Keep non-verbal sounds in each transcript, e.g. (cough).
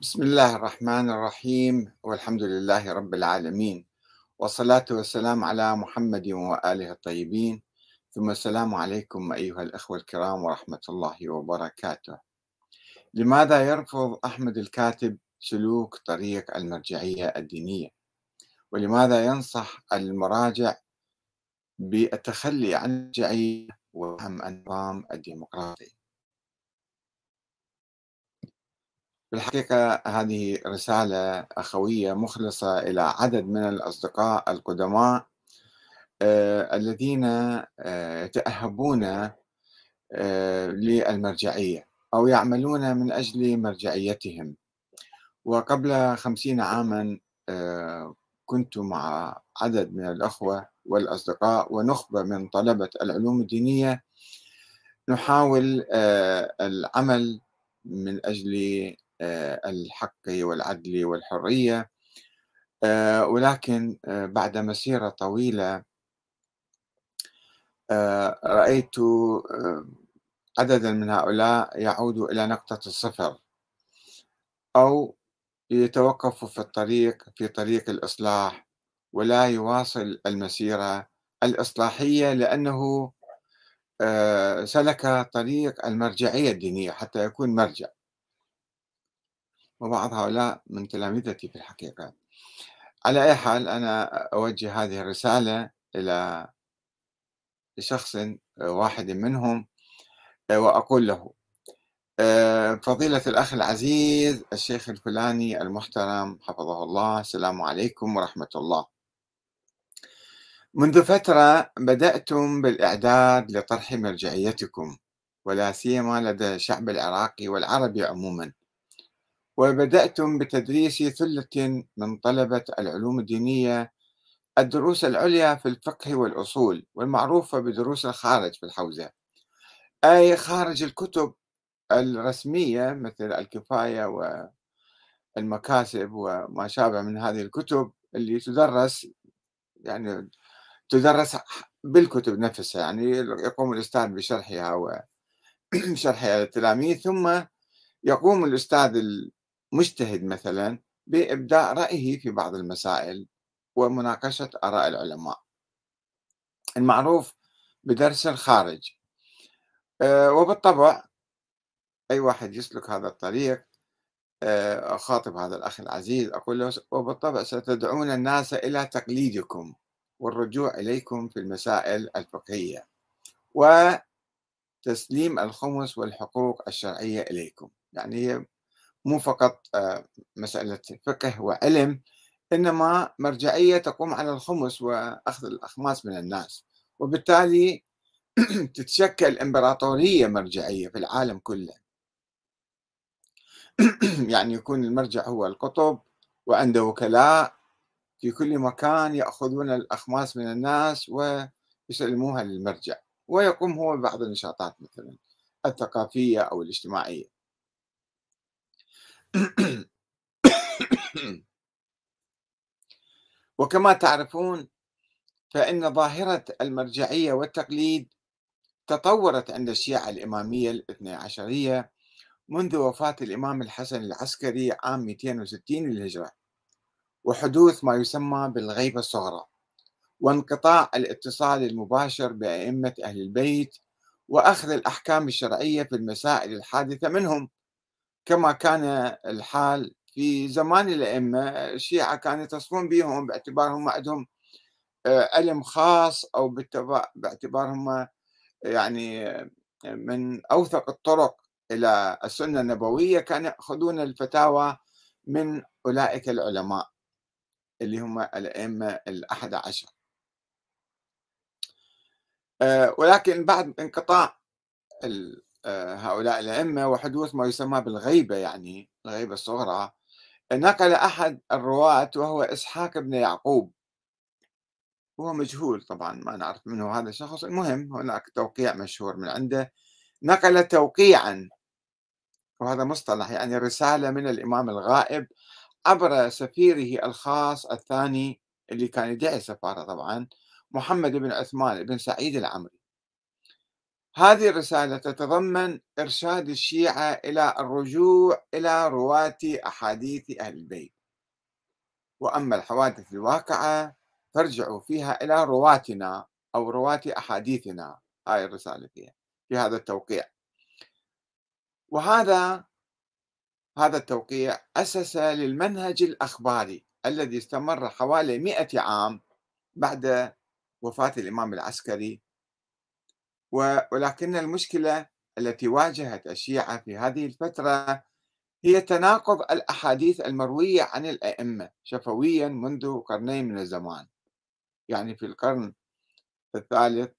بسم الله الرحمن الرحيم والحمد لله رب العالمين والصلاة والسلام على محمد وآله الطيبين ثم السلام عليكم أيها الأخوة الكرام ورحمة الله وبركاته. لماذا يرفض أحمد الكاتب سلوك طريق المرجعية الدينية؟ ولماذا ينصح المراجع بالتخلي عن المرجعية وفهم النظام الديمقراطي؟ الحقيقة هذه رسالة أخوية مخلصة إلى عدد من الأصدقاء القدماء آه الذين آه يتأهبون آه للمرجعية أو يعملون من أجل مرجعيتهم. وقبل خمسين عاما آه، كنت مع عدد من الأخوة والأصدقاء ونخبة من طلبة العلوم الدينية نحاول آه، العمل من أجل آه، الحق والعدل والحرية. آه، ولكن آه، بعد مسيرة طويلة رأيت عددا من هؤلاء يعود إلى نقطة الصفر أو يتوقف في الطريق في طريق الإصلاح ولا يواصل المسيرة الإصلاحية لأنه سلك طريق المرجعية الدينية حتى يكون مرجع. وبعض هؤلاء من تلامذتي في الحقيقة. على أي حال أنا أوجه هذه الرسالة إلى شخص واحد منهم وأقول له فضيلة الأخ العزيز الشيخ الفلاني المحترم حفظه الله السلام عليكم ورحمة الله. منذ فترة بدأتم بالإعداد لطرح مرجعيتكم ولا سيما لدى الشعب العراقي والعربي عموما. وبدأتم بتدريس ثلة من طلبة العلوم الدينية الدروس العليا في الفقه والأصول والمعروفة بدروس الخارج في الحوزة. أي خارج الكتب الرسمية مثل الكفاية والمكاسب وما شابه من هذه الكتب اللي تدرس يعني تدرس بالكتب نفسها يعني يقوم الأستاذ بشرحها وشرحها (clears throat) للتلاميذ ثم يقوم الأستاذ مجتهد مثلا بإبداء رأيه في بعض المسائل ومناقشة آراء العلماء. المعروف بدرس الخارج. آه، وبالطبع أي واحد يسلك هذا الطريق آه، أخاطب هذا الأخ العزيز أقول له وبالطبع ستدعون الناس إلى تقليدكم والرجوع إليكم في المسائل الفقهية وتسليم الخمس والحقوق الشرعية إليكم. يعني هي مو فقط آه، مسألة فقه وعلم إنما مرجعية تقوم على الخمس وأخذ الأخماس من الناس. وبالتالي (clears throat) تتشكل إمبراطورية مرجعية في العالم كله. (clears throat) يعني يكون المرجع هو القطب وعنده وكلاء في كل مكان يأخذون الأخماس من الناس ويسلموها للمرجع. ويقوم هو ببعض النشاطات مثلا الثقافية أو الاجتماعية. (coughs) وكما تعرفون فإن ظاهرة المرجعية والتقليد تطورت عند الشيعة الإمامية الاثنى عشرية منذ وفاة الإمام الحسن العسكري عام 260 للهجرة وحدوث ما يسمى بالغيبة الصغرى وانقطاع الاتصال المباشر بأئمة أهل البيت وأخذ الأحكام الشرعية في المسائل الحادثة منهم. كما كان الحال في زمان الأئمة الشيعة كانوا يتصفون بهم باعتبارهم عندهم آه، علم خاص أو باعتبارهم يعني من أوثق الطرق إلى السنة النبوية كانوا يأخذون الفتاوى من أولئك العلماء اللي هم الأئمة الأحد عشر. آه، ولكن بعد انقطاع آه، هؤلاء الأئمة وحدوث ما يسمى بالغيبة يعني الغيبة الصغرى. نقل أحد الرواة وهو إسحاق بن يعقوب. هو مجهول طبعا ما نعرف منه هذا الشخص. المهم هناك توقيع مشهور من عنده. نقل توقيعا وهذا مصطلح يعني رسالة من الإمام الغائب عبر سفيره الخاص الثاني اللي كان يدعي سفارة طبعا محمد بن عثمان بن سعيد العمري. هذه الرسالة تتضمن إرشاد الشيعة إلى الرجوع إلى رواة أحاديث أهل البيت. وأما الحوادث الواقعة فارجعوا فيها إلى رواتنا أو رواة أحاديثنا. هاي الرسالة فيها في هذا التوقيع. وهذا هذا التوقيع أسس للمنهج الأخباري الذي استمر حوالي مئة عام بعد وفاة الإمام العسكري ولكن المشكلة التي واجهت الشيعة في هذه الفترة هي تناقض الأحاديث المروية عن الأئمة شفويا منذ قرنين من الزمان. يعني في القرن الثالث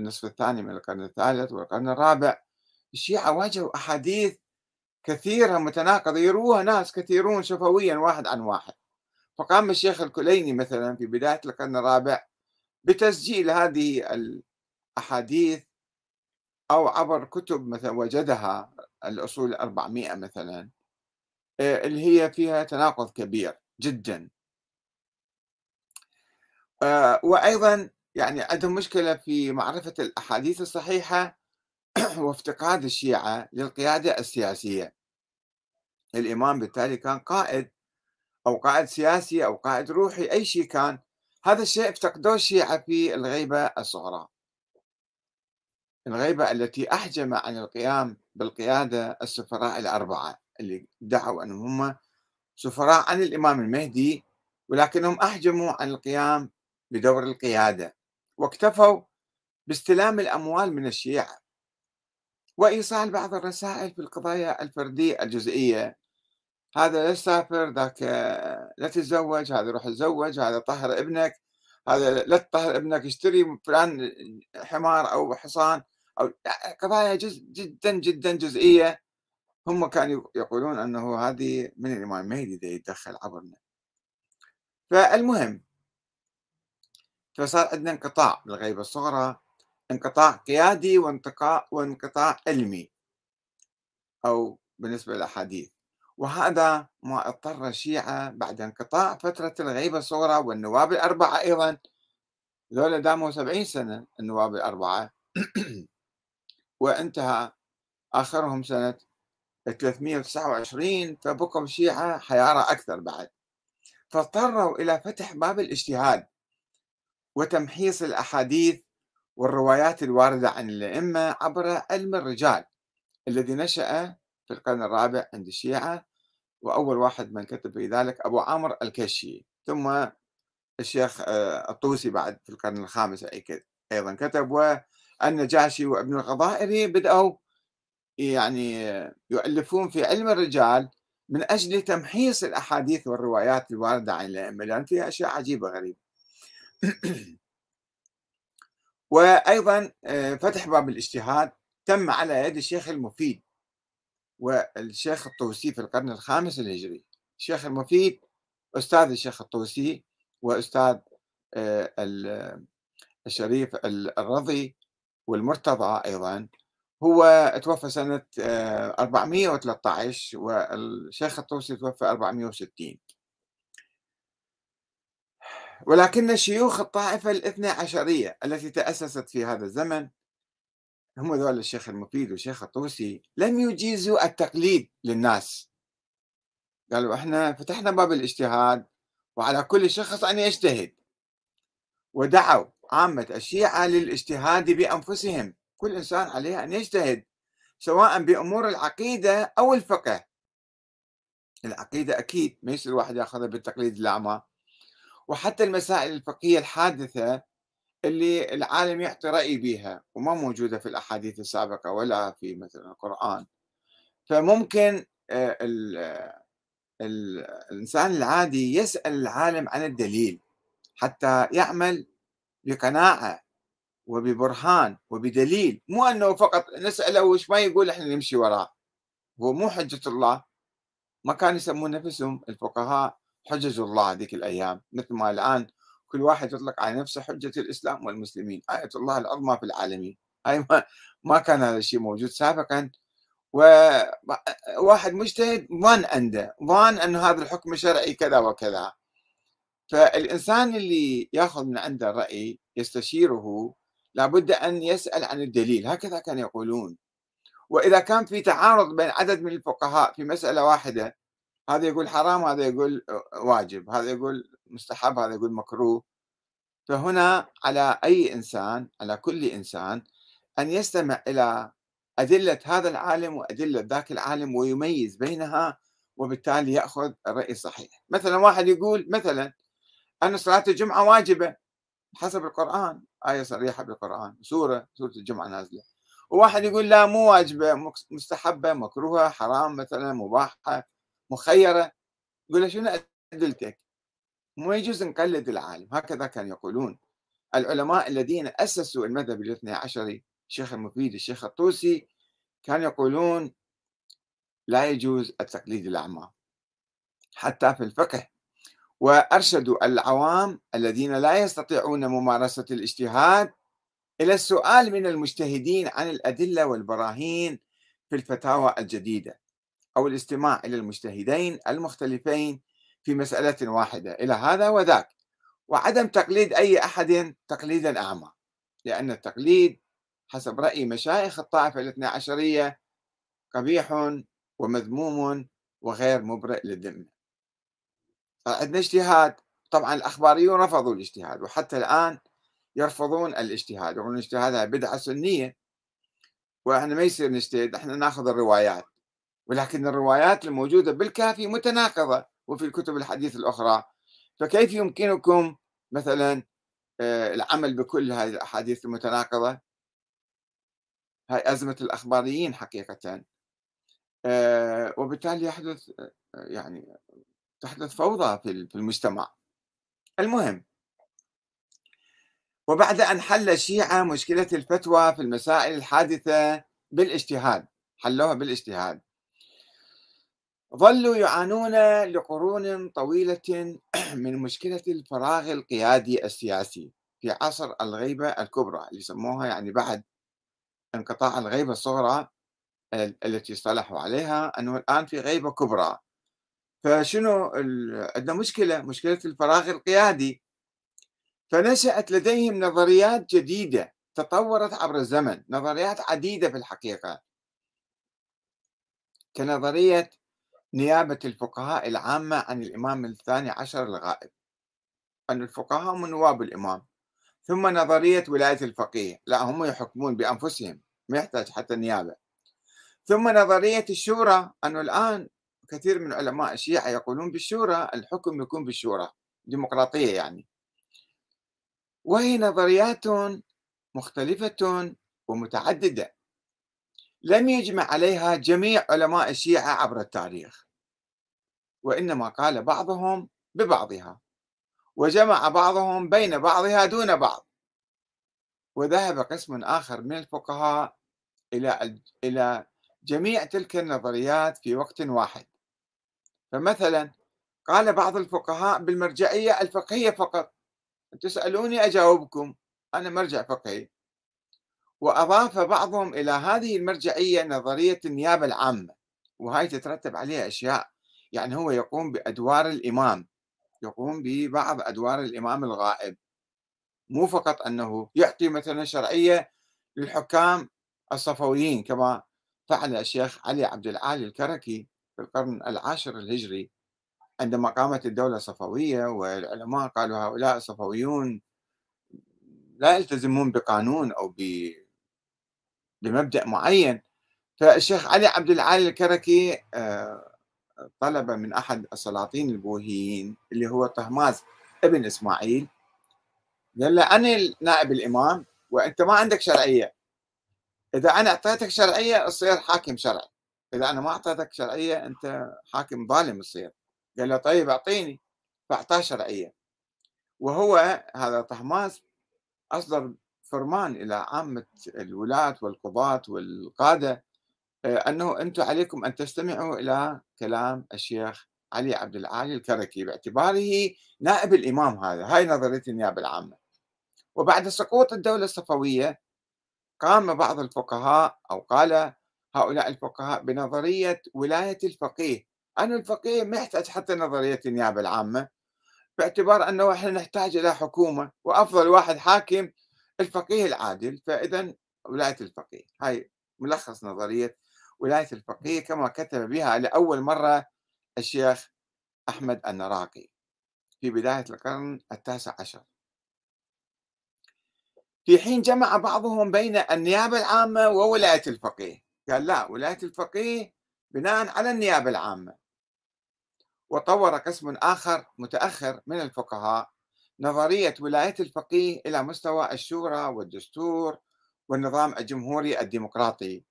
النصف الثاني من القرن الثالث والقرن الرابع الشيعة واجهوا أحاديث كثيرة متناقضة يروها ناس كثيرون شفويا واحد عن واحد. فقام الشيخ الكليني مثلا في بداية القرن الرابع بتسجيل هذه الأحاديث أو عبر كتب مثلا وجدها الأصول الأربعمائة مثلا آه، اللي هي فيها تناقض كبير جدا. آه، وأيضا يعني عندهم مشكلة في معرفة الأحاديث الصحيحة (clears throat) وافتقاد الشيعة للقيادة السياسية. الإمام بالتالي كان قائد أو قائد سياسي أو قائد روحي أي شيء كان هذا الشيء افتقدوه الشيعة في الغيبة الصغرى. الغيبة التي أحجم عن القيام بالقيادة السفراء الأربعة اللي ادعوا أنهم هم سفراء عن الإمام المهدي ولكنهم أحجموا عن القيام بدور القيادة واكتفوا باستلام الأموال من الشيعة. وإيصال بعض الرسائل في القضايا الفردية الجزئية. هذا لا تسافر ذاك لا تتزوج هذا روح تزوج هذا طهر ابنك هذا لا تطهر ابنك اشتري فلان حمار أو حصان. أو قضايا جز جدا جدا جزئية. هم كانوا يقولون أنه هذه من الإمام المهدي يتدخل عبرنا. فالمهم فصار عندنا انقطاع بالغيبة الصغرى انقطاع قيادي وانقطاع وانقطاع علمي أو بالنسبة للأحاديث. وهذا ما اضطر الشيعة بعد انقطاع فترة الغيبة الصغرى والنواب الأربعة أيضا. ذولا داموا سبعين سنة النواب الأربعة. وانتهى آخرهم سنة 329 فبقوا الشيعة حيارى أكثر بعد. فاضطروا إلى فتح باب الاجتهاد وتمحيص الأحاديث والروايات الواردة عن الأئمة عبر علم الرجال الذي نشأ في القرن الرابع عند الشيعة وأول واحد من كتب في ذلك أبو عامر الكشي. ثم الشيخ آه، الطوسي بعد في القرن الخامس أيضا كتب والنجاشي وابن الغضائري بدأوا يعني يؤلفون في علم الرجال من أجل تمحيص الأحاديث والروايات الواردة عن الأئمة لأن فيها أشياء عجيبة غريبة. (clears throat) وأيضا آه، فتح باب الاجتهاد تم على يد الشيخ المفيد والشيخ الطوسي في القرن الخامس الهجري. الشيخ المفيد أستاذ الشيخ الطوسي وأستاذ آه، الشريف الرضي والمرتضى أيضا هو توفى سنة 413 آه، والشيخ الطوسي توفى 460 ولكن شيوخ الطائفة الاثنى عشرية التي تأسست في هذا الزمن هم ذول الشيخ المفيد والشيخ الطوسي لم يجيزوا التقليد للناس. قالوا إحنا فتحنا باب الاجتهاد وعلى كل شخص أن يجتهد. ودعوا عامة الشيعة للاجتهاد بأنفسهم. كل إنسان عليه أن يجتهد سواء بأمور العقيدة أو الفقه. العقيدة أكيد ما يصير الواحد يأخذها بالتقليد الأعمى وحتى المسائل الفقهية الحادثة اللي العالم يعطي رأي بها وما موجودة في الأحاديث السابقة ولا في مثلا القرآن. فممكن آه، الإنسان العادي يسأل العالم عن الدليل حتى يعمل بقناعة وببرهان وبدليل مو أنه فقط نسأله وش ما يقول إحنا نمشي وراه. هو مو حجة الله ما كانوا يسمون نفسهم الفقهاء حجج الله ذيك الأيام. مثل ما الآن كل واحد يطلق على نفسه حجة الإسلام والمسلمين. آية الله العظمى في العالمين. هاي ما, ما كان هذا الشيء موجود سابقا. وواحد مجتهد ظن عنده ظن أنه هذا الحكم الشرعي كذا وكذا. فالإنسان اللي ياخذ من عنده الرأي يستشيره لابد أن يسأل عن الدليل. هكذا كانوا يقولون. وإذا كان في تعارض بين عدد من الفقهاء في مسألة واحدة هذا يقول حرام هذا يقول واجب هذا يقول مستحب هذا يقول مكروه. فهنا على أي إنسان على كل إنسان أن يستمع إلى أدلة هذا العالم وأدلة ذاك العالم ويميز بينها وبالتالي يأخذ الرأي الصحيح مثلا واحد يقول مثلا أن صلاة الجمعة واجبة حسب القرآن آية صريحة بالقرآن سورة سورة الجمعة نازلة. وواحد يقول لا مو واجبة مستحبة مكروهة حرام مثلا مباحة مخيرة. يقول له شنو أدلتك؟ مو يجوز نقلد العالم. هكذا كانوا يقولون العلماء الذين أسسوا المذهب الاثني عشري الشيخ المفيد الشيخ الطوسي كانوا يقولون لا يجوز التقليد الأعمى حتى في الفقه. وأرشدوا العوام الذين لا يستطيعون ممارسة الاجتهاد إلى السؤال من المجتهدين عن الأدلة والبراهين في الفتاوى الجديدة أو الاستماع إلى المجتهدين المختلفين في مسألة واحدة. إلى هذا وذاك. وعدم تقليد أي أحد تقليدا أعمى. لأن التقليد حسب رأي مشايخ الطائفة الاثنى عشرية قبيح ومذموم وغير مبرئ للذمة. عندنا اجتهاد. طبعا الأخباريون رفضوا الاجتهاد وحتى الآن يرفضون الاجتهاد يقولون الاجتهاد هذا بدعة سنية. وإحنا ما يصير نجتهد إحنا ناخذ الروايات. ولكن الروايات الموجودة بالكافي متناقضة وفي الكتب الحديث الأخرى. فكيف يمكنكم مثلا آه، العمل بكل هذه الأحاديث المتناقضة؟ هاي أزمة الأخباريين حقيقة. آه، وبالتالي يحدث آه، يعني تحدث فوضى في المجتمع. المهم وبعد أن حل الشيعة مشكلة الفتوى في المسائل الحادثة بالاجتهاد حلوها بالاجتهاد ظلوا يعانون لقرون طويلة (clears throat) من مشكلة الفراغ القيادي السياسي في عصر الغيبة الكبرى اللي يسموها يعني بعد انقطاع الغيبة الصغرى التي اصطلحوا عليها أنه الآن في غيبة كبرى. فشنو عندنا مشكلة مشكلة الفراغ القيادي. فنشأت لديهم نظريات جديدة تطورت عبر الزمن نظريات عديدة في الحقيقة. كنظرية نيابة الفقهاء العامة عن الإمام الثاني عشر الغائب أن الفقهاء هم نواب الإمام. ثم نظرية ولاية الفقيه. لا هم يحكمون بأنفسهم ما يحتاج حتى نيابة. ثم نظرية الشورى أنه الآن كثير من علماء الشيعة يقولون بالشورى الحكم يكون بالشورى ديمقراطية يعني. وهي نظريات مختلفة ومتعددة. لم يجمع عليها جميع علماء الشيعة عبر التاريخ. وإنما قال بعضهم ببعضها. وجمع بعضهم بين بعضها دون بعض. وذهب قسم آخر من الفقهاء إلى إلى جميع تلك النظريات في وقت واحد. فمثلا قال بعض الفقهاء بالمرجعية الفقهية فقط. تسألوني أجاوبكم أنا مرجع فقهي. وأضاف بعضهم إلى هذه المرجعية نظرية النيابة العامة وهي تترتب عليها أشياء. يعني هو يقوم بأدوار الإمام يقوم ببعض أدوار الإمام الغائب. مو فقط أنه يعطي مثلا شرعية للحكام الصفويين كما فعل الشيخ علي عبد العالي الكركي. القرن العاشر الهجري عندما قامت الدولة الصفوية والعلماء قالوا هؤلاء الصفويون لا يلتزمون بقانون أو بمبدأ معين. فالشيخ علي عبد العالي الكركي آه، طلب من أحد السلاطين البوهيين اللي هو طهماز ابن إسماعيل قال له أنا نائب الإمام وأنت ما عندك شرعية. إذا أنا أعطيتك شرعية تصير حاكم شرعي. إذا أنا ما أعطيتك شرعية أنت حاكم ظالم تصير قال له طيب أعطيني. فأعطاه شرعية. وهو هذا طهماس أصدر فرمان إلى عامة الولاة والقضاة والقادة آه، أنه أنتم عليكم أن تستمعوا إلى كلام الشيخ علي عبد العالي الكركي باعتباره نائب الإمام هذا. هاي نظرية النيابة العامة. وبعد سقوط الدولة الصفوية قام بعض الفقهاء أو قال هؤلاء الفقهاء بنظرية ولاية الفقيه. أن الفقيه ما يحتاج حتى نظرية النيابة العامة باعتبار أنه إحنا نحتاج إلى حكومة وأفضل واحد حاكم الفقيه العادل. فإذا ولاية الفقيه هاي ملخص نظرية ولاية الفقيه كما كتب بها لأول مرة الشيخ أحمد النراقي في بداية القرن التاسع عشر. في حين جمع بعضهم بين النيابة العامة وولاية الفقيه. قال لا ولاية الفقيه بناء على النيابة العامة. وطور قسم آخر متأخر من الفقهاء نظرية ولاية الفقيه إلى مستوى الشورى والدستور والنظام الجمهوري الديمقراطي.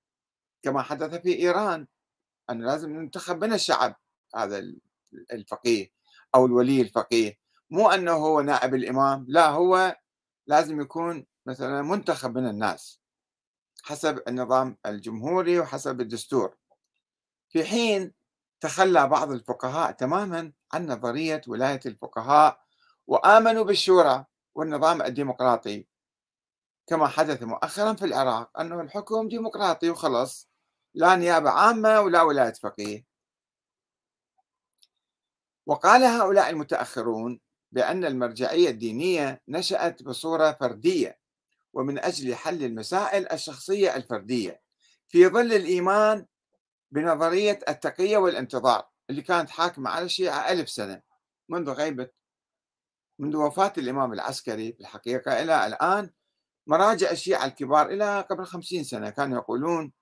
كما حدث في إيران أنه لازم ننتخب من الشعب هذا الفقيه أو الولي الفقيه. مو أنه هو نائب الإمام لا هو لازم يكون مثلا منتخب من الناس. حسب النظام الجمهوري وحسب الدستور. في حين تخلى بعض الفقهاء تماما عن نظرية ولاية الفقهاء وآمنوا بالشورى والنظام الديمقراطي. كما حدث مؤخرا في العراق أنه الحكم ديمقراطي وخلص لا نيابة عامة ولا ولاية فقيه. وقال هؤلاء المتأخرون بأن المرجعية الدينية نشأت بصورة فردية. ومن أجل حل المسائل الشخصية الفردية في ظل الإيمان بنظرية التقية والانتظار اللي كانت حاكمة على الشيعة ألف سنة منذ غيبة منذ وفاة الإمام العسكري في الحقيقة إلى الآن مراجع الشيعة الكبار إلى قبل خمسين سنة كانوا يقولون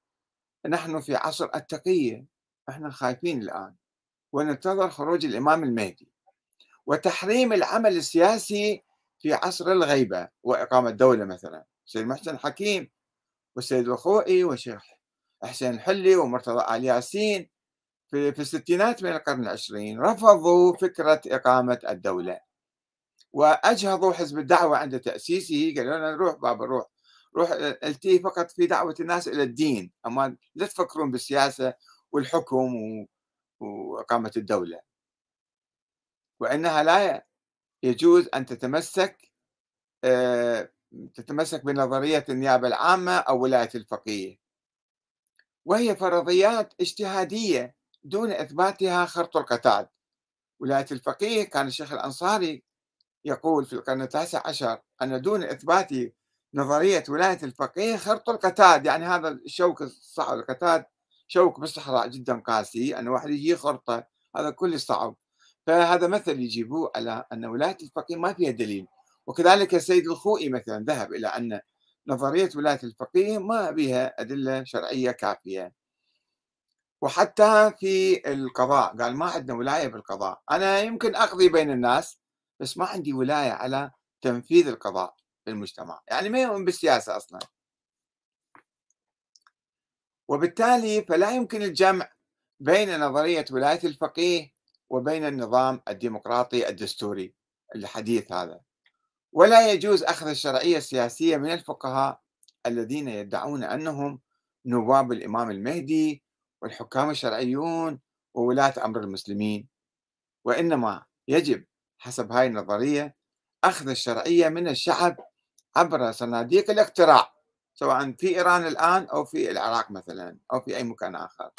نحن في عصر التقية إحنا خايفين الآن وننتظر خروج الإمام المهدي. وتحريم العمل السياسي في عصر الغيبة وإقامة دولة مثلا سيد محسن حكيم والسيد الخوئي والشيخ حسين الحلي ومرتضى آل ياسين في, في الستينات من القرن العشرين رفضوا فكرة إقامة الدولة. وأجهضوا حزب الدعوة عند تأسيسه قالوا لنا نروح بابا روح روح التي فقط في دعوة الناس إلى الدين أما لا تفكرون بالسياسة والحكم وإقامة الدولة. وأنها لا يجوز أن تتمسك آه، تتمسك بنظرية النيابة العامة أو ولاية الفقيه. وهي فرضيات اجتهادية دون إثباتها خرط القتاد ولاية الفقيه كان الشيخ الأنصاري يقول في القرن التاسع عشر أن دون إثبات نظرية ولاية الفقيه خرط القتاد يعني هذا الشوك الصعب القتاد شوك بالصحراء جدا قاسي أن واحد يجي خرطة هذا كل صعب. فهذا مثل يجيبوه على أن ولاية الفقيه ما فيها دليل. وكذلك السيد الخوئي مثلا ذهب إلى أن نظرية ولاية الفقيه ما بها أدلة شرعية كافية. وحتى في القضاء قال ما عندنا ولاية بالقضاء. أنا يمكن أقضي بين الناس بس ما عندي ولاية على تنفيذ القضاء في المجتمع. يعني ما يؤمن بالسياسة أصلا. وبالتالي فلا يمكن الجمع بين نظرية ولاية الفقيه وبين النظام الديمقراطي الدستوري الحديث هذا. ولا يجوز أخذ الشرعية السياسية من الفقهاء الذين يدعون أنهم نواب الإمام المهدي والحكام الشرعيون وولاة أمر المسلمين. وإنما يجب حسب هاي النظرية أخذ الشرعية من الشعب عبر صناديق الاقتراع سواء في إيران الآن أو في العراق مثلا أو في أي مكان آخر.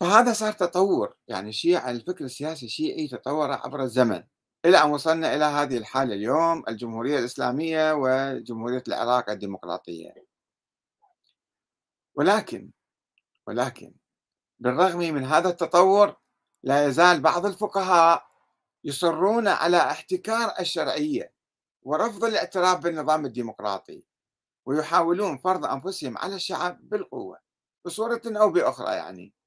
فهذا صار تطور يعني الشيعة الفكر السياسي الشيعي تطور عبر الزمن. إلى أن وصلنا إلى هذه الحالة اليوم الجمهورية الإسلامية وجمهورية العراق الديمقراطية. ولكن ولكن بالرغم من هذا التطور لا يزال بعض الفقهاء يصرون على احتكار الشرعية ورفض الاعتراف بالنظام الديمقراطي ويحاولون فرض أنفسهم على الشعب بالقوة بصورة أو بأخرى يعني.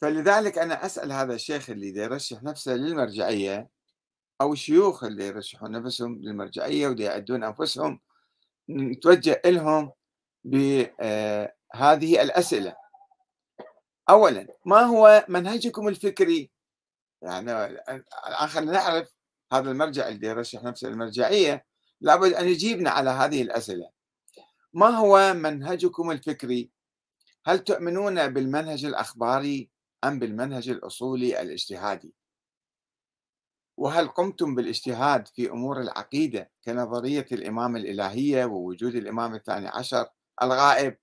فلذلك أنا أسأل هذا الشيخ اللي يرشح نفسه للمرجعية أو الشيوخ اللي يرشحون نفسهم للمرجعية ودي يعدون أنفسهم نتوجه لهم بهذه الأسئلة. أولا ما هو منهجكم الفكري؟ يعني الآن خلينا نعرف هذا المرجع اللي يرشح نفسه للمرجعية لابد أن يجيبنا على هذه الأسئلة. ما هو منهجكم الفكري؟ هل تؤمنون بالمنهج الأخباري؟ أم بالمنهج الأصولي الاجتهادي؟ وهل قمتم بالاجتهاد في أمور العقيدة كنظرية الإمامة الإلهية ووجود الإمام الثاني عشر الغائب؟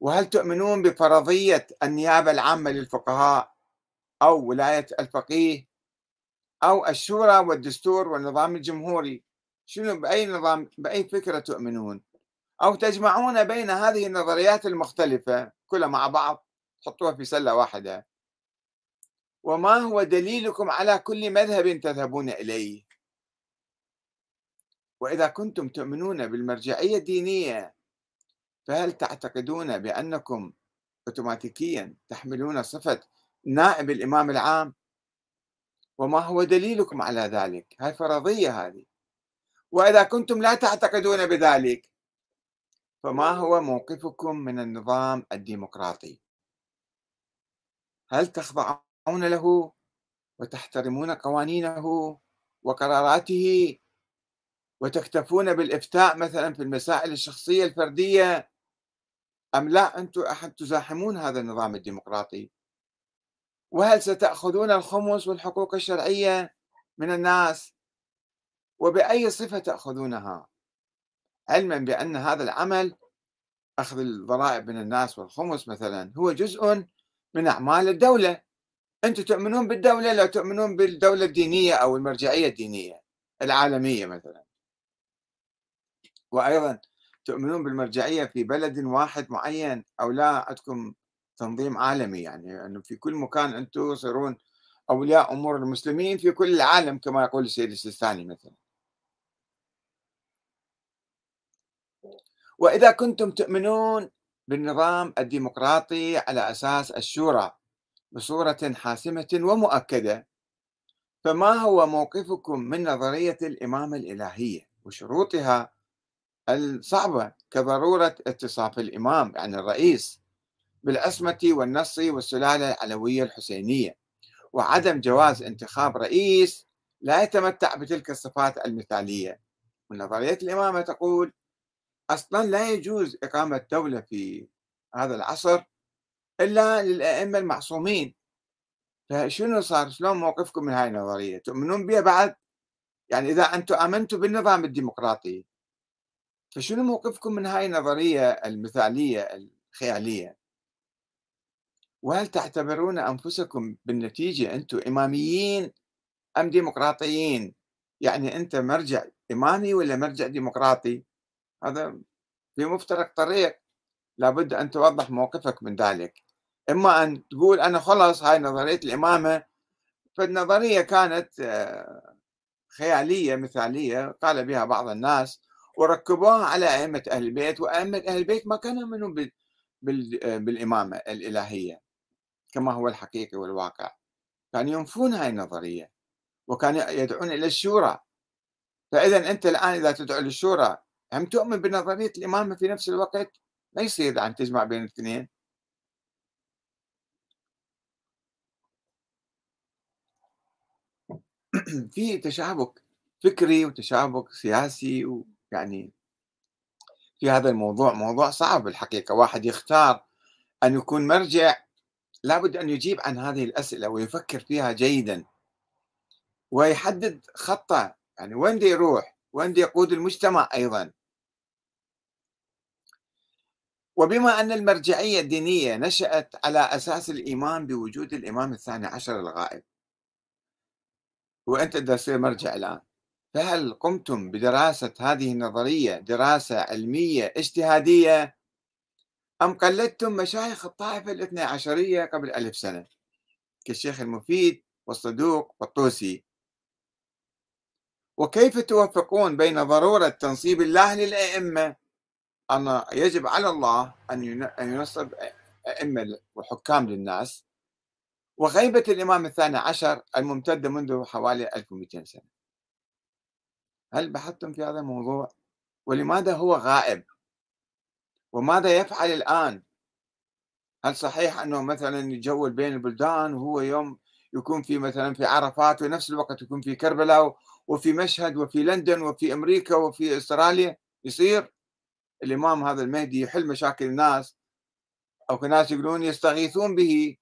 وهل تؤمنون بفرضية النيابة العامة للفقهاء أو ولاية الفقيه أو الشورى والدستور والنظام الجمهوري؟ شنو بأي نظام بأي فكرة تؤمنون؟ أو تجمعون بين هذه النظريات المختلفة كلها مع بعض؟ تحطوها في سلة واحدة. وما هو دليلكم على كل مذهب تذهبون إليه؟ وإذا كنتم تؤمنون بالمرجعية الدينية فهل تعتقدون بأنكم أوتوماتيكيا تحملون صفة نائب الإمام العام؟ وما هو دليلكم على ذلك؟ هاي فرضية هذه. وإذا كنتم لا تعتقدون بذلك فما هو موقفكم من النظام الديمقراطي؟ هل تخضعون له وتحترمون قوانينه وقراراته وتكتفون بالإفتاء مثلا في المسائل الشخصية الفردية؟ أم لا أنتم أحد تزاحمون هذا النظام الديمقراطي؟ وهل ستأخذون الخمس والحقوق الشرعية من الناس؟ وبأي صفة تأخذونها؟ علما بأن هذا العمل أخذ الضرائب من الناس والخمس مثلا هو جزء من أعمال الدولة. أنتم تؤمنون بالدولة لا تؤمنون بالدولة الدينية أو المرجعية الدينية العالمية مثلا. وأيضا تؤمنون بالمرجعية في بلد واحد معين أو لا عندكم تنظيم عالمي يعني أنه في كل مكان أنتم تصيرون أولياء أمور المسلمين في كل العالم كما يقول السيد السيستاني مثلا. وإذا كنتم تؤمنون بالنظام الديمقراطي على أساس الشورى بصورة حاسمة ومؤكدة. فما هو موقفكم من نظرية الإمامة الإلهية وشروطها الصعبة كضرورة اتصاف الإمام يعني الرئيس بالعصمة والنص والسلالة العلوية الحسينية وعدم جواز انتخاب رئيس لا يتمتع بتلك الصفات المثالية؟ ونظرية الإمامة تقول أصلا لا يجوز إقامة دولة في هذا العصر إلا للأئمة المعصومين. فشنو صار؟ شلون موقفكم من هاي النظرية؟ تؤمنون بها بعد؟ يعني إذا أنتم آمنتوا بالنظام الديمقراطي فشنو موقفكم من هاي النظرية المثالية الخيالية؟ وهل تعتبرون أنفسكم بالنتيجة أنتم إماميين أم ديمقراطيين؟ يعني أنت مرجع إمامي ولا مرجع ديمقراطي؟ هذا في مفترق طريق. لابد أن توضح موقفك من ذلك. إما أن تقول أنا خلص هاي نظرية الإمامة. فالنظرية كانت آه، خيالية مثالية قال بها بعض الناس وركبوها على أئمة أهل البيت وأئمة أهل البيت ما كانوا يؤمنون بالإمامة الإلهية كما هو الحقيقي والواقع. كانوا ينفون هاي النظرية وكانوا يدعون إلى الشورى. فإذا أنت الآن إذا تدعو للشورى هم تؤمن بنظرية الإمامة في نفس الوقت؟ ما يصير أن تجمع بين الاثنين. (clears throat) في تشابك فكري وتشابك سياسي ويعني في هذا الموضوع موضوع صعب الحقيقة. واحد يختار أن يكون مرجع لابد أن يجيب عن هذه الأسئلة ويفكر فيها جيدا. ويحدد خطة يعني وين دي يروح؟ وين دي يقود المجتمع أيضا؟ وبما أن المرجعية الدينية نشأت على أساس الإيمان بوجود الإمام الثاني عشر الغائب وأنت تصير مرجع الآن فهل قمتم بدراسة هذه النظرية دراسة علمية اجتهادية أم قلدتم مشايخ الطائفة الاثنى عشرية قبل ألف سنة؟ كالشيخ المفيد والصدوق والطوسي. وكيف توفقون بين ضرورة تنصيب الله للأئمة أن يجب على الله أن ينصب أئمة وحكام للناس وغيبة الإمام الثاني عشر الممتدة منذ حوالي 1200 سنة هل بحثتم في هذا الموضوع؟ ولماذا هو غائب؟ وماذا يفعل الآن؟ هل صحيح أنه مثلا يجول بين البلدان وهو يوم يكون في مثلا في عرفات ونفس الوقت يكون في كربلاء وفي مشهد وفي لندن وفي أمريكا وفي أستراليا يصير الإمام هذا المهدي يحل مشاكل الناس أو ناس يقولون يستغيثون به.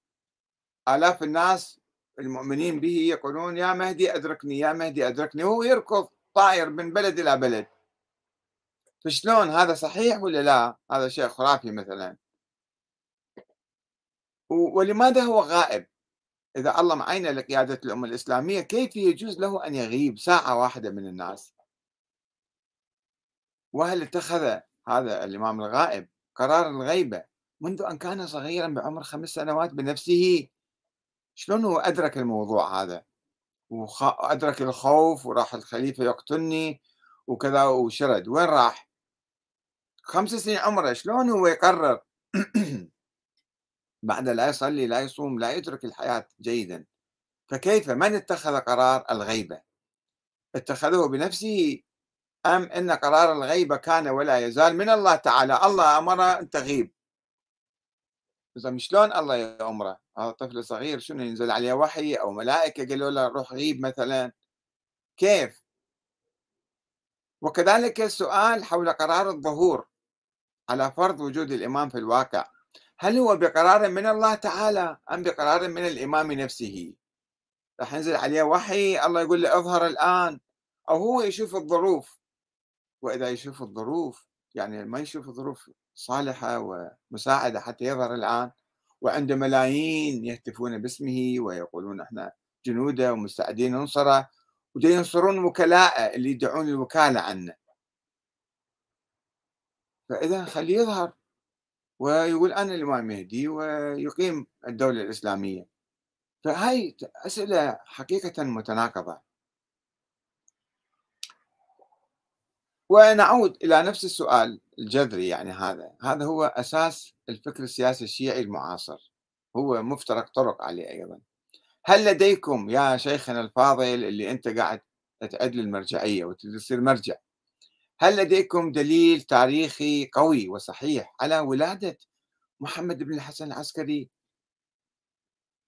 آلاف الناس المؤمنين به يقولون يا مهدي أدركني يا مهدي أدركني. وهو يركض طائر من بلد إلى بلد. فشلون هذا صحيح ولا لا؟ هذا شيء خرافي مثلا. ولماذا هو غائب؟ إذا الله معينه لقيادة الأمة الإسلامية كيف يجوز له أن يغيب ساعة واحدة من الناس؟ وهل اتخذ هذا الإمام الغائب قرار الغيبة منذ أن كان صغيرا بعمر خمس سنوات بنفسه. شلون هو أدرك الموضوع هذا؟ وأدرك الخوف وراح الخليفة يقتلني وكذا وشرد. وين راح؟ خمس سنين عمره شلون هو يقرر؟ (clears throat) بعد لا يصلي لا يصوم لا يدرك الحياة جيدا. فكيف؟ من اتخذ قرار الغيبة؟ اتخذه بنفسه أم أن قرار الغيبة كان ولا يزال؟ من الله تعالى الله أمره أن تغيب. إذا شلون الله يأمره؟ هذا طفل صغير شنو ينزل عليه وحي أو ملائكة؟ قالوا له روح غيب مثلا. كيف؟ وكذلك السؤال حول قرار الظهور على فرض وجود الإمام في الواقع. هل هو بقرار من الله تعالى أم بقرار من الإمام نفسه؟ راح ينزل عليه وحي الله يقول له اظهر الآن. أو هو يشوف الظروف. وإذا يشوف الظروف يعني ما يشوف ظروف صالحة ومساعدة حتى يظهر الآن وعنده ملايين يهتفون باسمه ويقولون إحنا جنوده ومستعدين ننصره وينصرون وكلاءه اللي يدعون الوكالة عنه. فإذا خليه يظهر ويقول أنا الإمام المهدي ويقيم الدولة الإسلامية. فهاي أسئلة حقيقة متناقضة. ونعود إلى نفس السؤال الجذري يعني هذا. هذا هو أساس الفكر السياسي الشيعي المعاصر. هو مفترق طرق عليه أيضا. هل لديكم يا شيخنا الفاضل اللي أنت قاعد تعد المرجعية وتصير مرجع هل لديكم دليل تاريخي قوي وصحيح على ولادة محمد بن الحسن العسكري؟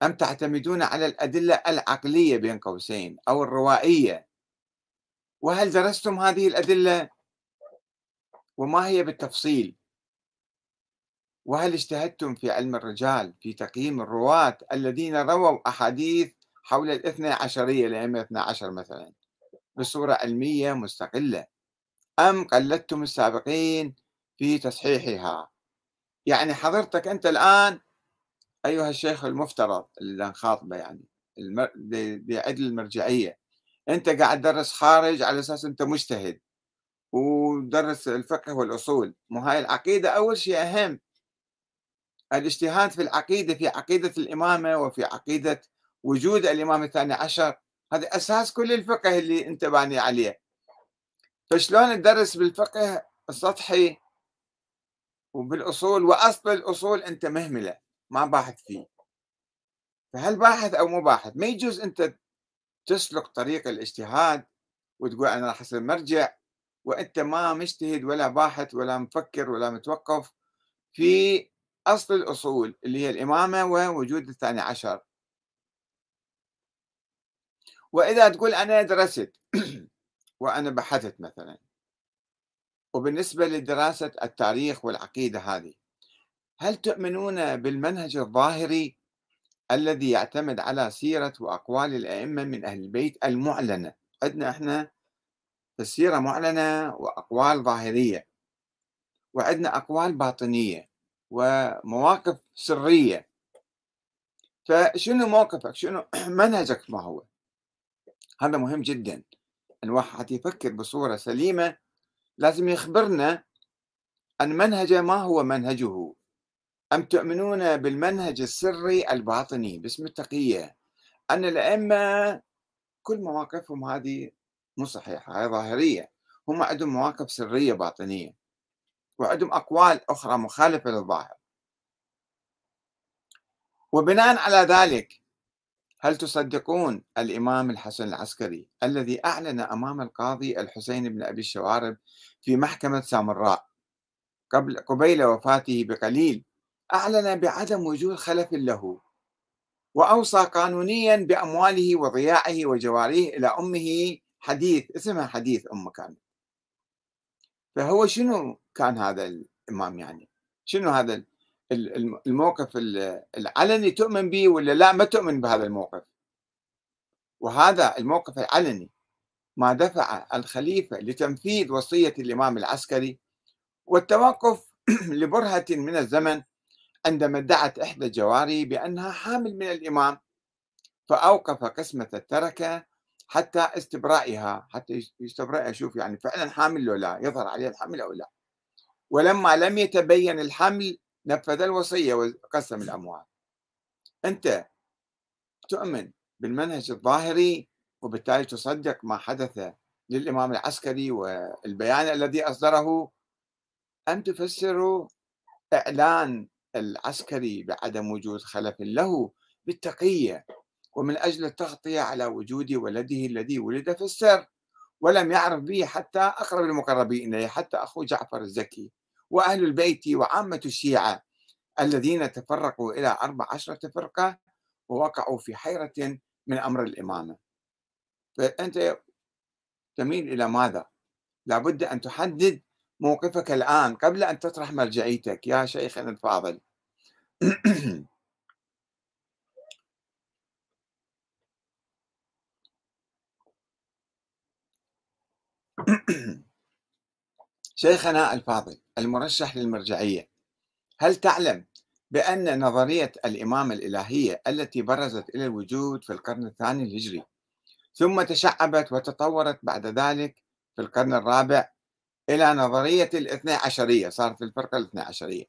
أم تعتمدون على الأدلة العقلية بين قوسين أو الروائية وهل درستم هذه الأدلة؟ وما هي بالتفصيل؟ وهل اجتهدتم في علم الرجال في تقييم الرواة الذين رووا أحاديث حول الاثنى عشرية الأئمة الاثنى عشر مثلا بصورة علمية مستقلة؟ أم قلدتم السابقين في تصحيحها؟ يعني حضرتك أنت الآن أيها الشيخ المفترض اللي نخاطبه يعني بعدل المرجعية أنت قاعد تدرس خارج على أساس أنت مجتهد ودرس الفقه والأصول. مو هاي العقيدة؟ أول شيء أهم. الاجتهاد في العقيدة في عقيدة الإمامة وفي عقيدة وجود الإمام الثاني عشر. هذا أساس كل الفقه اللي أنت باني عليه. فشلون تدرس بالفقه السطحي وبالأصول؟ وأصل الأصول أنت مهملة ما باحث فيه. فهل باحث أو مو باحث؟ ما يجوز أنت تسلك طريق الاجتهاد وتقول أنا راح أصير مرجع وأنت ما مجتهد ولا باحث ولا مفكر ولا متوقف في أصل الأصول اللي هي الإمامة ووجود الثاني عشر. وإذا تقول أنا درست (clears throat) وأنا بحثت مثلا. وبالنسبة لدراسة التاريخ والعقيدة هذه هل تؤمنون بالمنهج الظاهري الذي يعتمد على سيرة وأقوال الأئمة من أهل البيت المعلنة. عندنا إحنا السيرة معلنة وأقوال ظاهرية وعندنا أقوال باطنية ومواقف سرية. فشنو موقفك؟ شنو (clears throat) منهجك ما هو؟ هذا مهم جدا. الواحد يفكر بصورة سليمة. لازم يخبرنا عن منهجه ما هو منهجه. أم تؤمنون بالمنهج السري الباطني؟ باسم التقية. أن الأئمة كل مواقفهم هذه مو صحيحة هي ظاهرية. هم عندهم مواقف سرية باطنية وعندهم أقوال أخرى مخالفة للظاهر. وبناء على ذلك هل تصدقون الإمام الحسن العسكري الذي أعلن أمام القاضي الحسين بن أبي الشوارب في محكمة سامراء قبل قبيل وفاته بقليل أعلن بعدم وجود خلف له وأوصى قانونيا بأمواله وضياعه وجواريه إلى أمه. حديث اسمها حديث أم كامل. فهو شنو كان هذا الإمام يعني؟ شنو هذا الموقف العلني تؤمن به ولا لا ما تؤمن بهذا الموقف؟ وهذا الموقف العلني ما دفع الخليفة لتنفيذ وصية الإمام العسكري والتوقف (clears throat) لبرهة من الزمن عندما ادعت إحدى الجواري بأنها حامل من الإمام فأوقف قسمة التركة حتى استبرائها حتى يستبرئها يشوف يعني فعلا حامل ولا لا يظهر عليه الحمل أو لا. ولما لم يتبين الحمل نفذ الوصية وقسم الأموال. أنت تؤمن بالمنهج الظاهري وبالتالي تصدق ما حدث للإمام العسكري والبيان الذي أصدره أم تفسر إعلان العسكري بعدم وجود خلف له بالتقية ومن أجل التغطية على وجود ولده الذي ولد في السر ولم يعرف به حتى أقرب المقربين إليه حتى أخوه جعفر الزكي وأهل البيت وعامة الشيعة الذين تفرقوا إلى أربع عشرة فرقة ووقعوا في حيرة من أمر الإمامة فأنت تميل إلى ماذا؟ لابد أن تحدد موقفك الآن قبل أن تطرح مرجعيتك. يا شيخنا الفاضل. (clears throat) شيخنا الفاضل المرشح للمرجعية. هل تعلم بأن نظرية الإمامة الإلهية التي برزت إلى الوجود في القرن الثاني الهجري ثم تشعبت وتطورت بعد ذلك في القرن الرابع إلى نظرية الاثنى عشرية صارت الفرقة الاثنى عشرية.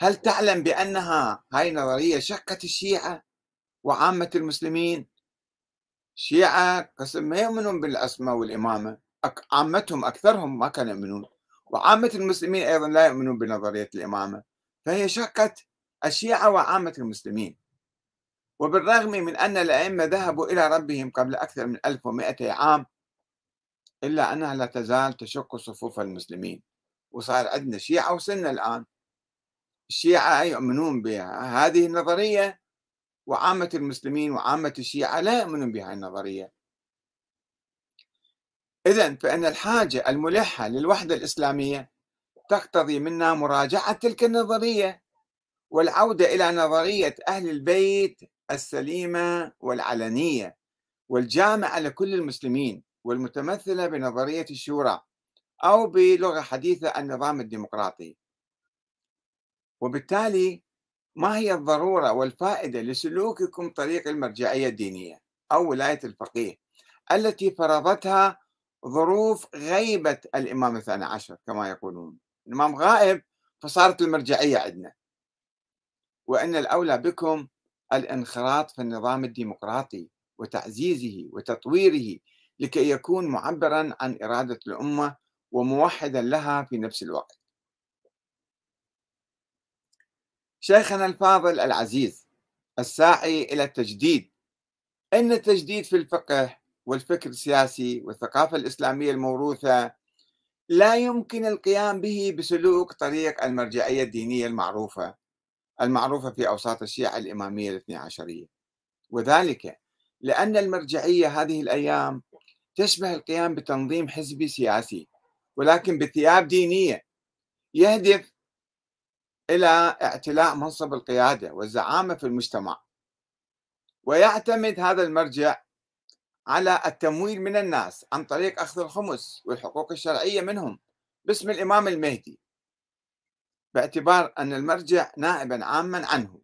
هل تعلم بأنها هاي النظرية شقت الشيعة وعامة المسلمين؟ الشيعة قسم ما يؤمنون بالأسماء والإمامة عامتهم أكثرهم ما كانوا يؤمنون وعامة المسلمين أيضا لا يؤمنون بنظرية الإمامة. فهي شقت الشيعة وعامة المسلمين. وبالرغم من أن الأئمة ذهبوا إلى ربهم قبل أكثر من 1200 عام إلا أنها لا تزال تشق صفوف المسلمين وصار عندنا شيعة وسنة الآن. الشيعة يؤمنون بهذه النظرية وعامة المسلمين وعامة الشيعة لا يؤمنون بهذه النظرية. إذا فإن الحاجة الملحة للوحدة الإسلامية تقتضي منا مراجعة تلك النظرية والعودة إلى نظرية أهل البيت السليمة والعلنية والجامعة لكل المسلمين. والمتمثلة بنظرية الشورى أو بلغة حديثة النظام الديمقراطي. وبالتالي ما هي الضرورة والفائدة لسلوككم طريق المرجعية الدينية أو ولاية الفقيه التي فرضتها ظروف غيبة الإمام الثاني عشر كما يقولون؟ الإمام غائب فصارت المرجعية عندنا. وأن الأولى بكم الانخراط في النظام الديمقراطي وتعزيزه وتطويره لكي يكون معبرا عن إرادة الأمة وموحدا لها في نفس الوقت. شيخنا الفاضل العزيز الساعي إلى التجديد. أن التجديد في الفقه والفكر السياسي والثقافة الإسلامية الموروثة لا يمكن القيام به بسلوك طريق المرجعية الدينية المعروفة المعروفة في أوساط الشيعة الإمامية الاثنى عشرية. وذلك لأن المرجعية هذه الأيام تشبه القيام بتنظيم حزبي سياسي ولكن بثياب دينية يهدف إلى اعتلاء منصب القيادة والزعامة في المجتمع. ويعتمد هذا المرجع على التمويل من الناس عن طريق أخذ الخمس والحقوق الشرعية منهم باسم الإمام المهدي باعتبار أن المرجع نائبا عاما عنه.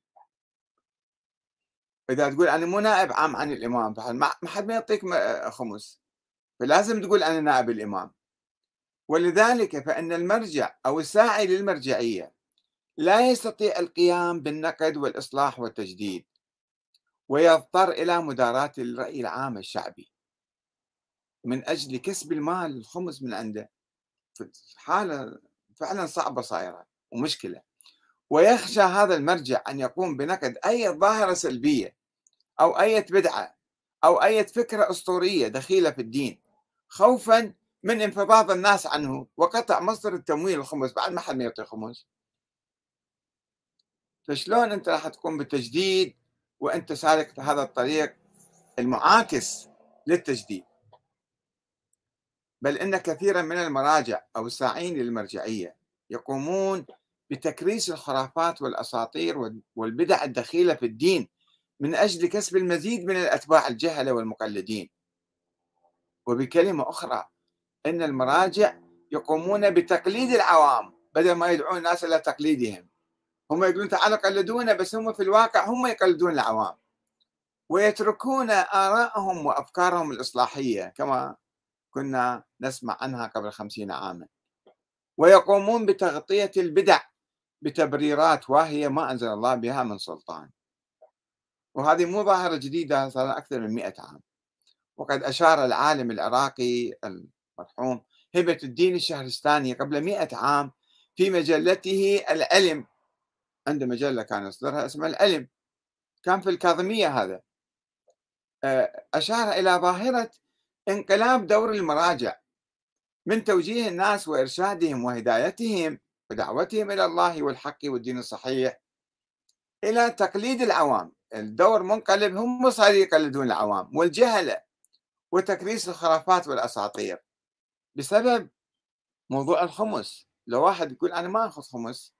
إذا تقول أنا مو نائب عام عن الإمام ما حد ما يعطيك خمس. فلازم تقول أنا نائب الإمام. ولذلك فإن المرجع أو الساعي للمرجعية لا يستطيع القيام بالنقد والإصلاح والتجديد ويضطر إلى مداراة الرأي العام الشعبي. من أجل كسب المال الخمس من عنده حالة فعلا صعبة صايرة ومشكلة. ويخشى هذا المرجع أن يقوم بنقد أي ظاهرة سلبية أو أي بدعة أو أي فكرة أسطورية دخيلة في الدين. خوفا من انفضاض الناس عنه وقطع مصدر التمويل الخمس. بعد ما حد ما يعطي خمس. فشلون أنت راح تقوم بالتجديد وأنت سالك هذا الطريق المعاكس للتجديد؟ بل إن كثيرا من المراجع أو الساعين للمرجعية يقومون بتكريس الخرافات والأساطير والبدع الدخيلة في الدين من أجل كسب المزيد من الأتباع الجهلة والمقلدين. وبكلمة أخرى أن المراجع يقومون بتقليد العوام بدل ما يدعون الناس إلى تقليدهم. هم يقولون تعالوا قلدونا بس هم في الواقع هم يقلدون العوام. ويتركون آراءهم وأفكارهم الإصلاحية كما كنا نسمع عنها قبل خمسين عاما. ويقومون بتغطية البدع بتبريرات واهية ما أنزل الله بها من سلطان. وهذه مو ظاهرة جديدة صار أكثر من مئة عام. وقد أشار العالم العراقي المرحوم هبة الدين الشهرستاني قبل مئة عام في مجلته العلم عنده مجلة كان يصدرها اسمها العلم كان في الكاظمية هذا. آه، أشار إلى ظاهرة انقلاب دور المراجع من توجيه الناس وإرشادهم وهدايتهم ودعوتهم إلى الله والحق والدين الصحيح إلى تقليد العوام. الدور منقلب هم صاروا يقلدون العوام والجهلة. وتكريس الخرافات والأساطير. بسبب موضوع الخمس لو واحد يقول أنا ما أخذ خمس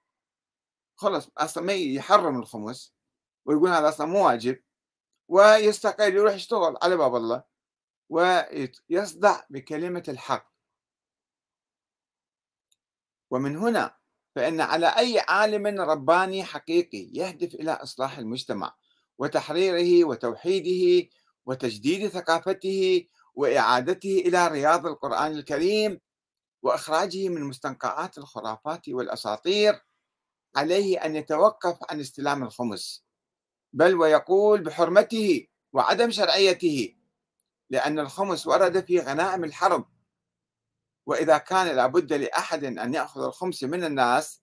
خلص أصلا ما يحرم الخمس ويقول هذا أصلا مو واجب ويستقيل يروح يشتغل على باب الله ويصدع بكلمة الحق. ومن هنا فإن على أي عالم رباني حقيقي يهدف إلى إصلاح المجتمع وتحريره وتوحيده وتجديد ثقافته وإعادته إلى رياض القرآن الكريم وإخراجه من مستنقعات الخرافات والأساطير عليه أن يتوقف عن استلام الخمس بل ويقول بحرمته وعدم شرعيته لأن الخمس ورد في غنائم الحرب. وإذا كان لابد لأحد أن يأخذ الخمس من الناس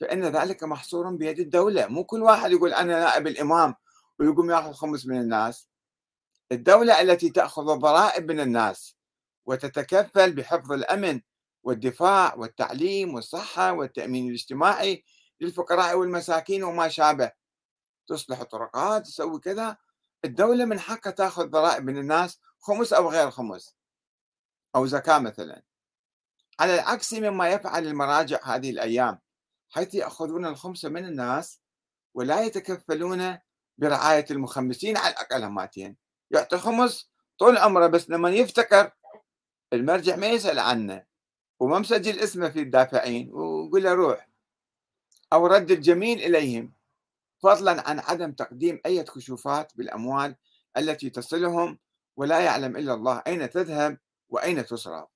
فإن ذلك محصور بيد الدولة. مو كل واحد يقول أنا نائب الإمام ويقوم يأخذ خمس من الناس. الدولة التي تأخذ الضرائب من الناس وتتكفل بحفظ الأمن والدفاع والتعليم والصحة والتأمين الاجتماعي للفقراء والمساكين وما شابه. تصلح الطرقات تسوي كذا. الدولة من حقها تأخذ ضرائب من الناس خمس أو غير خمس. أو زكاة مثلا. على العكس مما يفعل المراجع هذه الأيام حيث يأخذون الخمس من الناس ولا يتكفلون برعاية المخمسين على الأقل هماتين يعطي خمس طول عمره بس لما يفتكر المرجع ما يسأل عنه وما مسجل اسمه في الدافعين ويقول له روح. أو رد الجميل إليهم فضلا عن عدم تقديم أي كشوفات بالأموال التي تصلهم ولا يعلم إلا الله أين تذهب وأين تصرف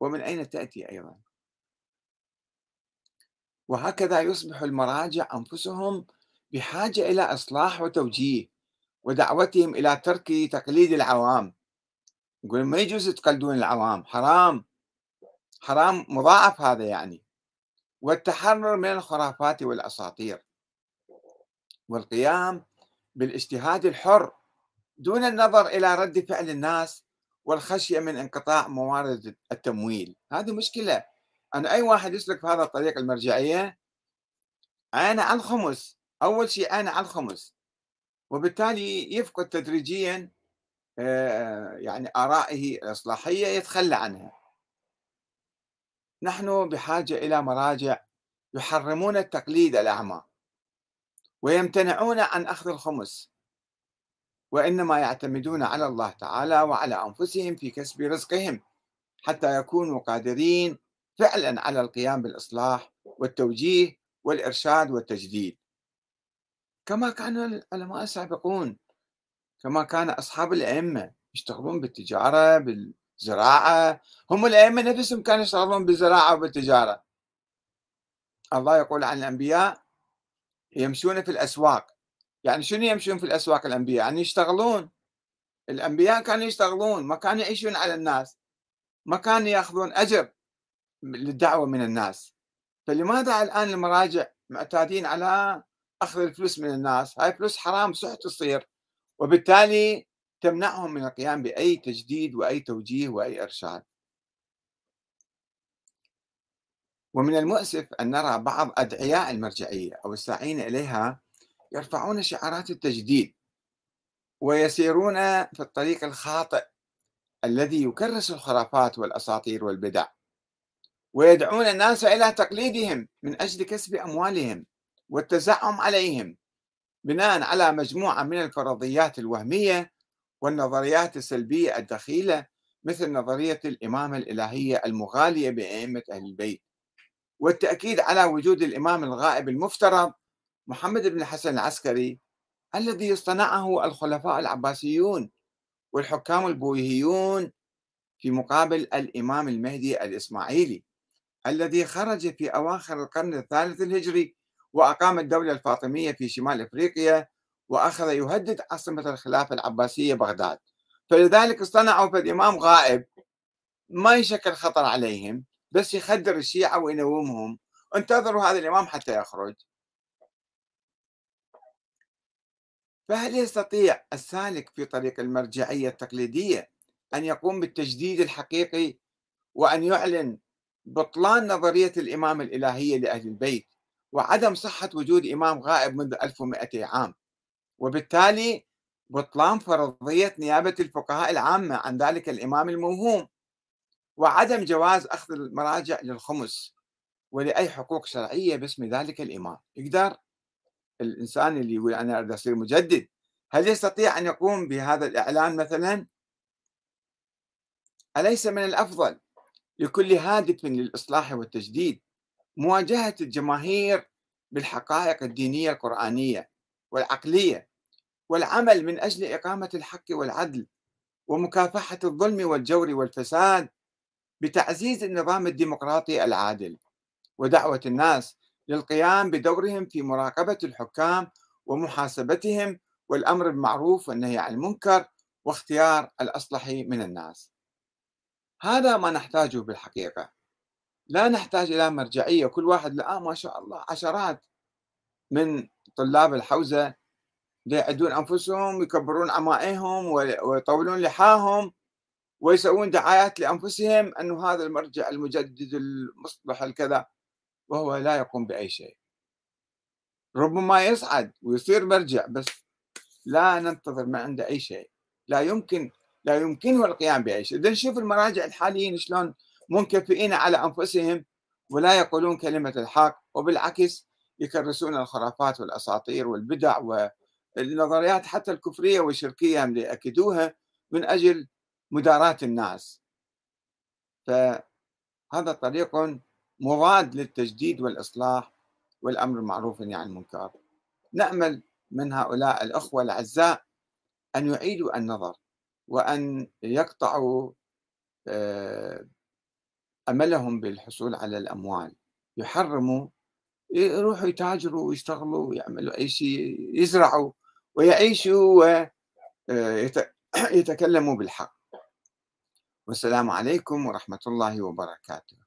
ومن أين تأتي أيضا. وهكذا يصبح المراجع أنفسهم بحاجة إلى إصلاح وتوجيه. ودعوتهم إلى ترك تقليد العوام. يقول ما يجوز تقلدون العوام حرام. حرام مضاعف هذا يعني. والتحرر من الخرافات والأساطير. والقيام بالاجتهاد الحر دون النظر إلى رد فعل الناس والخشية من انقطاع موارد التمويل. هذه مشكلة. أنا أي واحد يسلك في هذا الطريق المرجعية أنا على الخمس. أول شيء أنا على الخمس. وبالتالي يفقد تدريجيا آه، يعني آرائه الإصلاحية يتخلى عنها. نحن بحاجة إلى مراجع يحرمون التقليد الأعمى ويمتنعون عن أخذ الخمس وإنما يعتمدون على الله تعالى وعلى أنفسهم في كسب رزقهم حتى يكونوا قادرين فعلا على القيام بالإصلاح والتوجيه والإرشاد والتجديد. كما كان العلماء السابقون. كما كان أصحاب الأئمة يشتغلون بالتجارة بالزراعة. هم الأئمة نفسهم كانوا يشتغلون بالزراعة وبالتجارة. الله يقول عن الأنبياء يمشون في الأسواق. يعني شنو يمشون في الأسواق الأنبياء؟ يعني يشتغلون. الأنبياء كانوا يشتغلون. ما كانوا يعيشون على الناس. ما كانوا يأخذون أجر للدعوة من الناس. فلماذا الآن المراجع معتادين على أخذ الفلوس من الناس هاي فلوس حرام سحت تصير وبالتالي تمنعهم من القيام بأي تجديد وأي توجيه وأي إرشاد. ومن المؤسف أن نرى بعض أدعياء المرجعية أو الساعين إليها يرفعون شعارات التجديد ويسيرون في الطريق الخاطئ الذي يكرس الخرافات والأساطير والبدع ويدعون الناس إلى تقليدهم من أجل كسب أموالهم. والتزعم عليهم بناء على مجموعة من الفرضيات الوهمية والنظريات السلبية الدخيلة مثل نظرية الإمامة الإلهية المغالية بأئمة أهل البيت. والتأكيد على وجود الإمام الغائب المفترض محمد بن الحسن العسكري الذي اصطنعه الخلفاء العباسيون والحكام البويهيون في مقابل الإمام المهدي الإسماعيلي الذي خرج في أواخر القرن الثالث الهجري وأقام الدولة الفاطمية في شمال إفريقيا وأخذ يهدد عاصمة الخلافة العباسية بغداد. فلذلك اصطنعوا في الإمام غائب ما يشكل خطر عليهم بس يخدر الشيعة وينومهم. انتظروا هذا الإمام حتى يخرج. فهل يستطيع السالك في طريق المرجعية التقليدية أن يقوم بالتجديد الحقيقي وأن يعلن بطلان نظرية الإمام الإلهية لأهل البيت وعدم صحة وجود إمام غائب منذ 1200 عام. وبالتالي بطلان فرضية نيابة الفقهاء العامة عن ذلك الإمام الموهوم. وعدم جواز أخذ المراجع للخمس ولأي حقوق شرعية باسم ذلك الإمام. يقدر الإنسان اللي يقول أنا أريد أصير مجدد؟ هل يستطيع أن يقوم بهذا الإعلان مثلا؟ أليس من الأفضل لكل هادف للإصلاح والتجديد؟ مواجهة الجماهير بالحقائق الدينية القرآنية والعقلية والعمل من أجل إقامة الحق والعدل ومكافحة الظلم والجور والفساد بتعزيز النظام الديمقراطي العادل ودعوة الناس للقيام بدورهم في مراقبة الحكام ومحاسبتهم والأمر بالمعروف والنهي عن المنكر واختيار الأصلح من الناس. هذا ما نحتاجه بالحقيقة. لا نحتاج إلى مرجعية كل واحد الآن ما شاء الله عشرات من طلاب الحوزة يعدون أنفسهم ويكبرون عمائهم ويطولون لحاهم ويسوون دعايات لأنفسهم أنه هذا المرجع المجدد المصلح الكذا وهو لا يقوم بأي شيء. ربما يصعد ويصير مرجع بس لا ننتظر من عنده أي شيء. لا يمكن لا يمكنه القيام بأي شيء. إذا نشوف المراجع الحاليين شلون منكفئين على أنفسهم ولا يقولون كلمة الحق وبالعكس يكرسون الخرافات والأساطير والبدع والنظريات حتى الكفرية والشركية هم ليأكدوها من أجل مداراة الناس. فهذا طريق مضاد للتجديد والإصلاح والأمر المعروف عن المنكر. نأمل من هؤلاء الأخوة الأعزاء أن يعيدوا النظر وأن يقطعوا آه، أملهم بالحصول على الأموال. يحرموا يروحوا يتاجروا ويشتغلوا ويعملوا أي شيء يزرعوا ويعيشوا ويتكلموا آه، (clears throat) بالحق. والسلام عليكم ورحمة الله وبركاته.